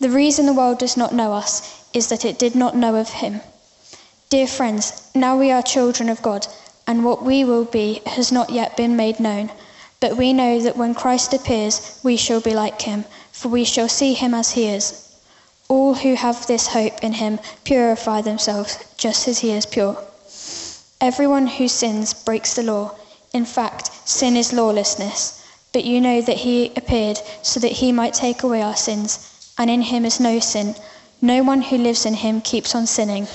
The reason the world does not know us is that it did not know of him. Dear friends, now we are children of God, and what we will be has not yet been made known. But we know that when Christ appears, we shall be like him, for we shall see him as he is. All who have this hope in him purify themselves just as he is pure. Everyone who sins breaks the law. In fact, sin is lawlessness. But you know that he appeared so that he might take away our sins, and in him is no sin. No one who lives in him keeps on sinning.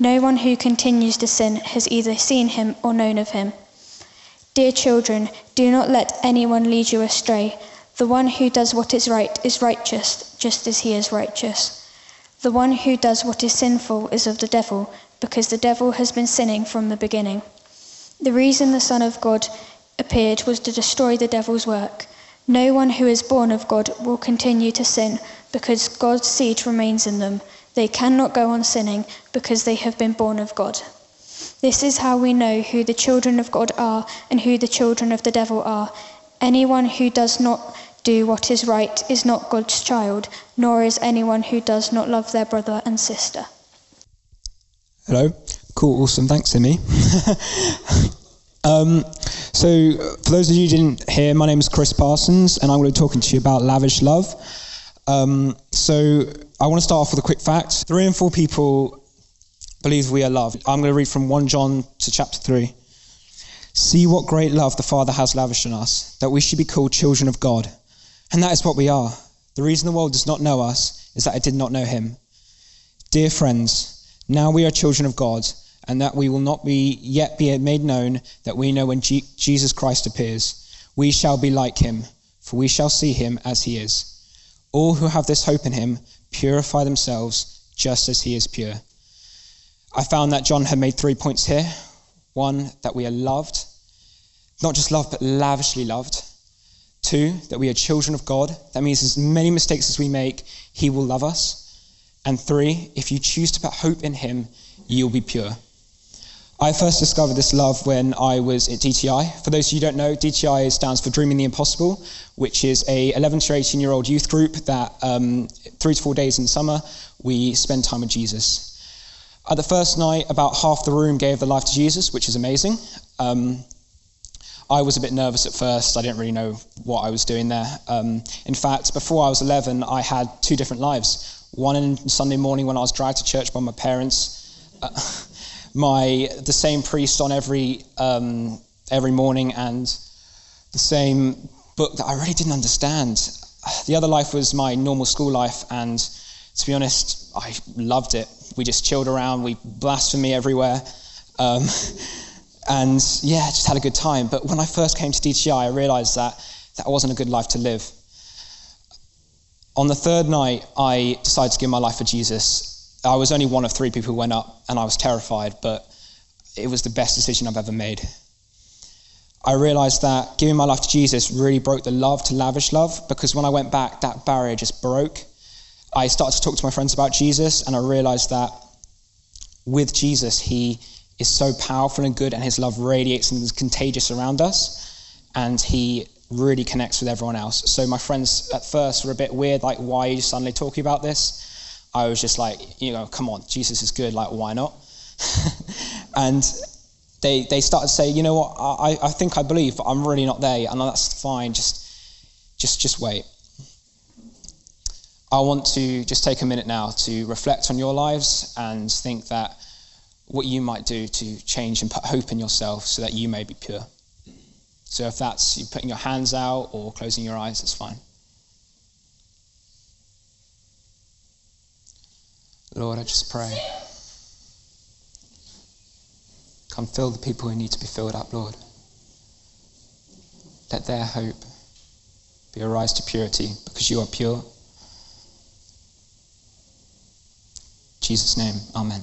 No one who continues to sin has either seen him or known of him. Dear children, do not let anyone lead you astray. The one who does what is right is righteous, just as he is righteous. The one who does what is sinful is of the devil, because the devil has been sinning from the beginning. The reason the Son of God appeared was to destroy the devil's work. No one who is born of God will continue to sin, because God's seed remains in them. They cannot go on sinning, because they have been born of God. This is how we know who the children of God are and who the children of the devil are. Anyone who does not do what is right is not God's child, nor is anyone who does not love their brother and sister. Hello. Cool. Awesome. Thanks, Emmy. um, so, for those of you who didn't hear, my name is Chris Parsons, and I'm going to be talking to you about lavish love. Um, so, I want to start off with a quick fact. Three in four people believe we are loved. I'm going to read from 1 John to chapter 3. See what great love the Father has lavished on us, that we should be called children of God. And that is what we are. The reason the world does not know us is that it did not know him. Dear friends, now we are children of God, and that we will not be yet be made known that we know when G- Jesus Christ appears. We shall be like him, for we shall see him as he is. All who have this hope in him purify themselves just as he is pure. I found that John had made three points here. One, that we are loved, not just loved, but lavishly loved. Two, that we are children of God. That means as many mistakes as we make, He will love us. And three, if you choose to put hope in Him, you'll be pure. I first discovered this love when I was at DTI. For those of you who don't know, DTI stands for Dreaming the Impossible, which is a 11 to 18 year old youth group that um, three to four days in summer we spend time with Jesus. At the first night, about half the room gave their life to Jesus, which is amazing. Um, I was a bit nervous at first. I didn't really know what I was doing there. Um, in fact, before I was 11, I had two different lives. One in Sunday morning when I was dragged to church by my parents, uh, my the same priest on every um, every morning, and the same book that I really didn't understand. The other life was my normal school life, and to be honest, I loved it. We just chilled around, we blasphemy everywhere. Um, and yeah, just had a good time. But when I first came to DTI, I realized that that wasn't a good life to live. On the third night, I decided to give my life for Jesus. I was only one of three people who went up, and I was terrified, but it was the best decision I've ever made. I realized that giving my life to Jesus really broke the love to lavish love because when I went back, that barrier just broke. I started to talk to my friends about Jesus, and I realized that with Jesus, He is so powerful and good, and his love radiates and is contagious around us, and he really connects with everyone else. So my friends at first were a bit weird, like, why are you suddenly talking about this? I was just like, you know, come on, Jesus is good, like, why not? and they, they started to say, you know what, I, I think I believe, but I'm really not there, yet. and that's fine, just, just, just wait. I want to just take a minute now to reflect on your lives and think that what you might do to change and put hope in yourself so that you may be pure. So if that's you putting your hands out or closing your eyes, it's fine. Lord, I just pray. Come fill the people who need to be filled up, Lord. Let their hope be a rise to purity because you are pure. In Jesus' name, Amen.